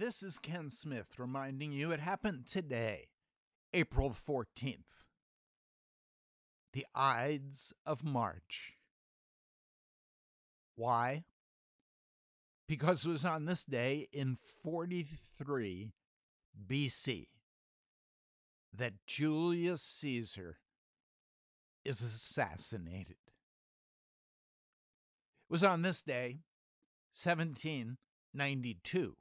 This is Ken Smith reminding you it happened today, April 14th. The Ides of March. Why? Because it was on this day in 43 BC that Julius Caesar is assassinated. It was on this day, 1792,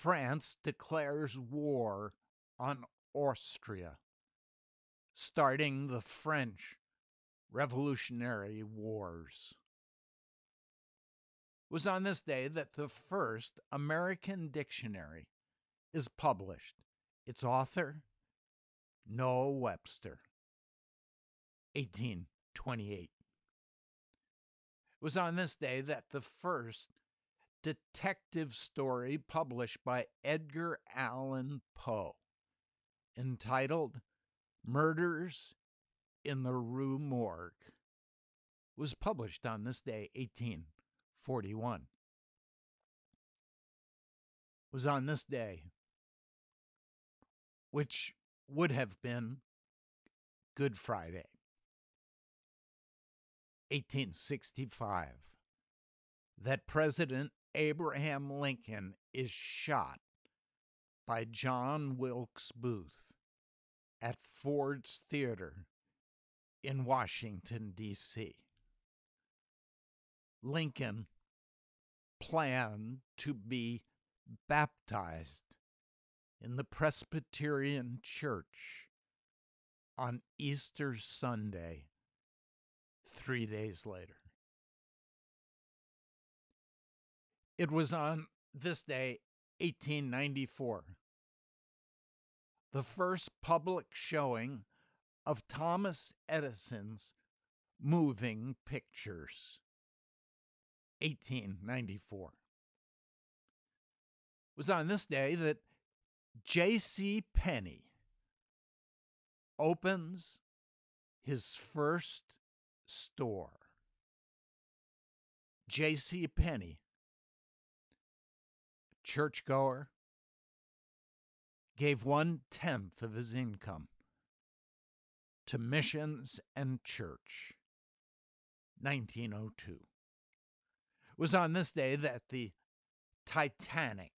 France declares war on Austria, starting the French Revolutionary Wars. It was on this day that the first American dictionary is published. Its author, Noah Webster, 1828. It was on this day that the first detective story published by Edgar Allan Poe entitled Murders in the Rue Morgue was published on this day 1841 was on this day which would have been Good Friday 1865 that President Abraham Lincoln is shot by John Wilkes Booth at Ford's Theater in Washington, D.C. Lincoln planned to be baptized in the Presbyterian Church on Easter Sunday, three days later. It was on this day, 1894, the first public showing of Thomas Edison's moving pictures. 1894. It was on this day that J.C. Penney opens his first store. J.C. Penney churchgoer, gave one tenth of his income to missions and church. 1902. It was on this day that the Titanic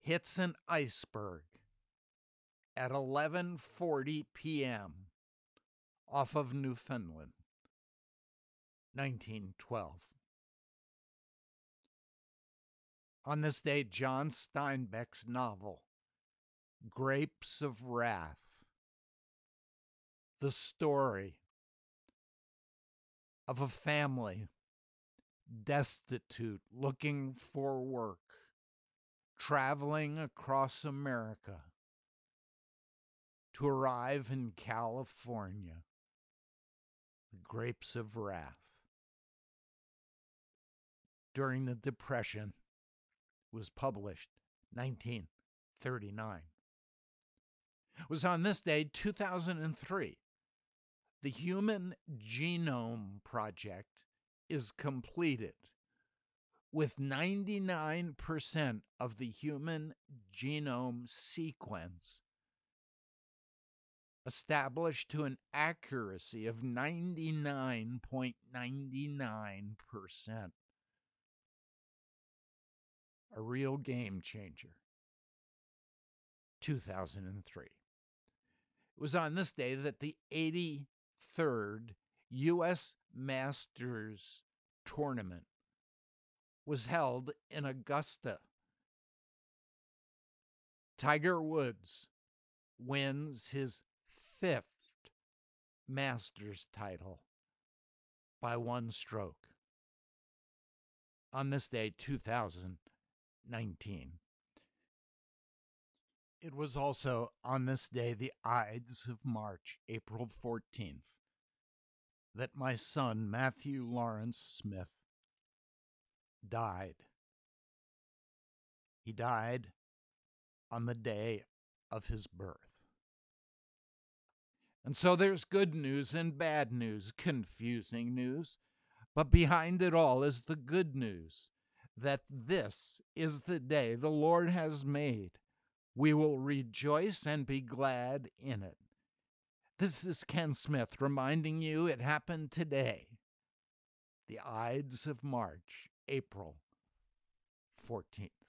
hits an iceberg at 11:40 p.m. off of Newfoundland. 1912. On this day, John Steinbeck's novel, Grapes of Wrath, the story of a family destitute, looking for work, traveling across America to arrive in California. The Grapes of Wrath. During the Depression, was published 1939. It was on this day, 2003, the Human Genome Project is completed with 99% of the human genome sequence established to an accuracy of 99.99% a real game changer. 2003. It was on this day that the 83rd U.S. Masters tournament was held in Augusta. Tiger Woods wins his fifth Masters title by one stroke. On this day, 2000, 19. It was also on this day, the Ides of March, April 14th, that my son, Matthew Lawrence Smith, died. He died on the day of his birth. And so there's good news and bad news, confusing news, but behind it all is the good news that this is the day the Lord has made. We will rejoice and be glad in it. This is Ken Smith reminding you it happened today. The Ides of March, April 14th.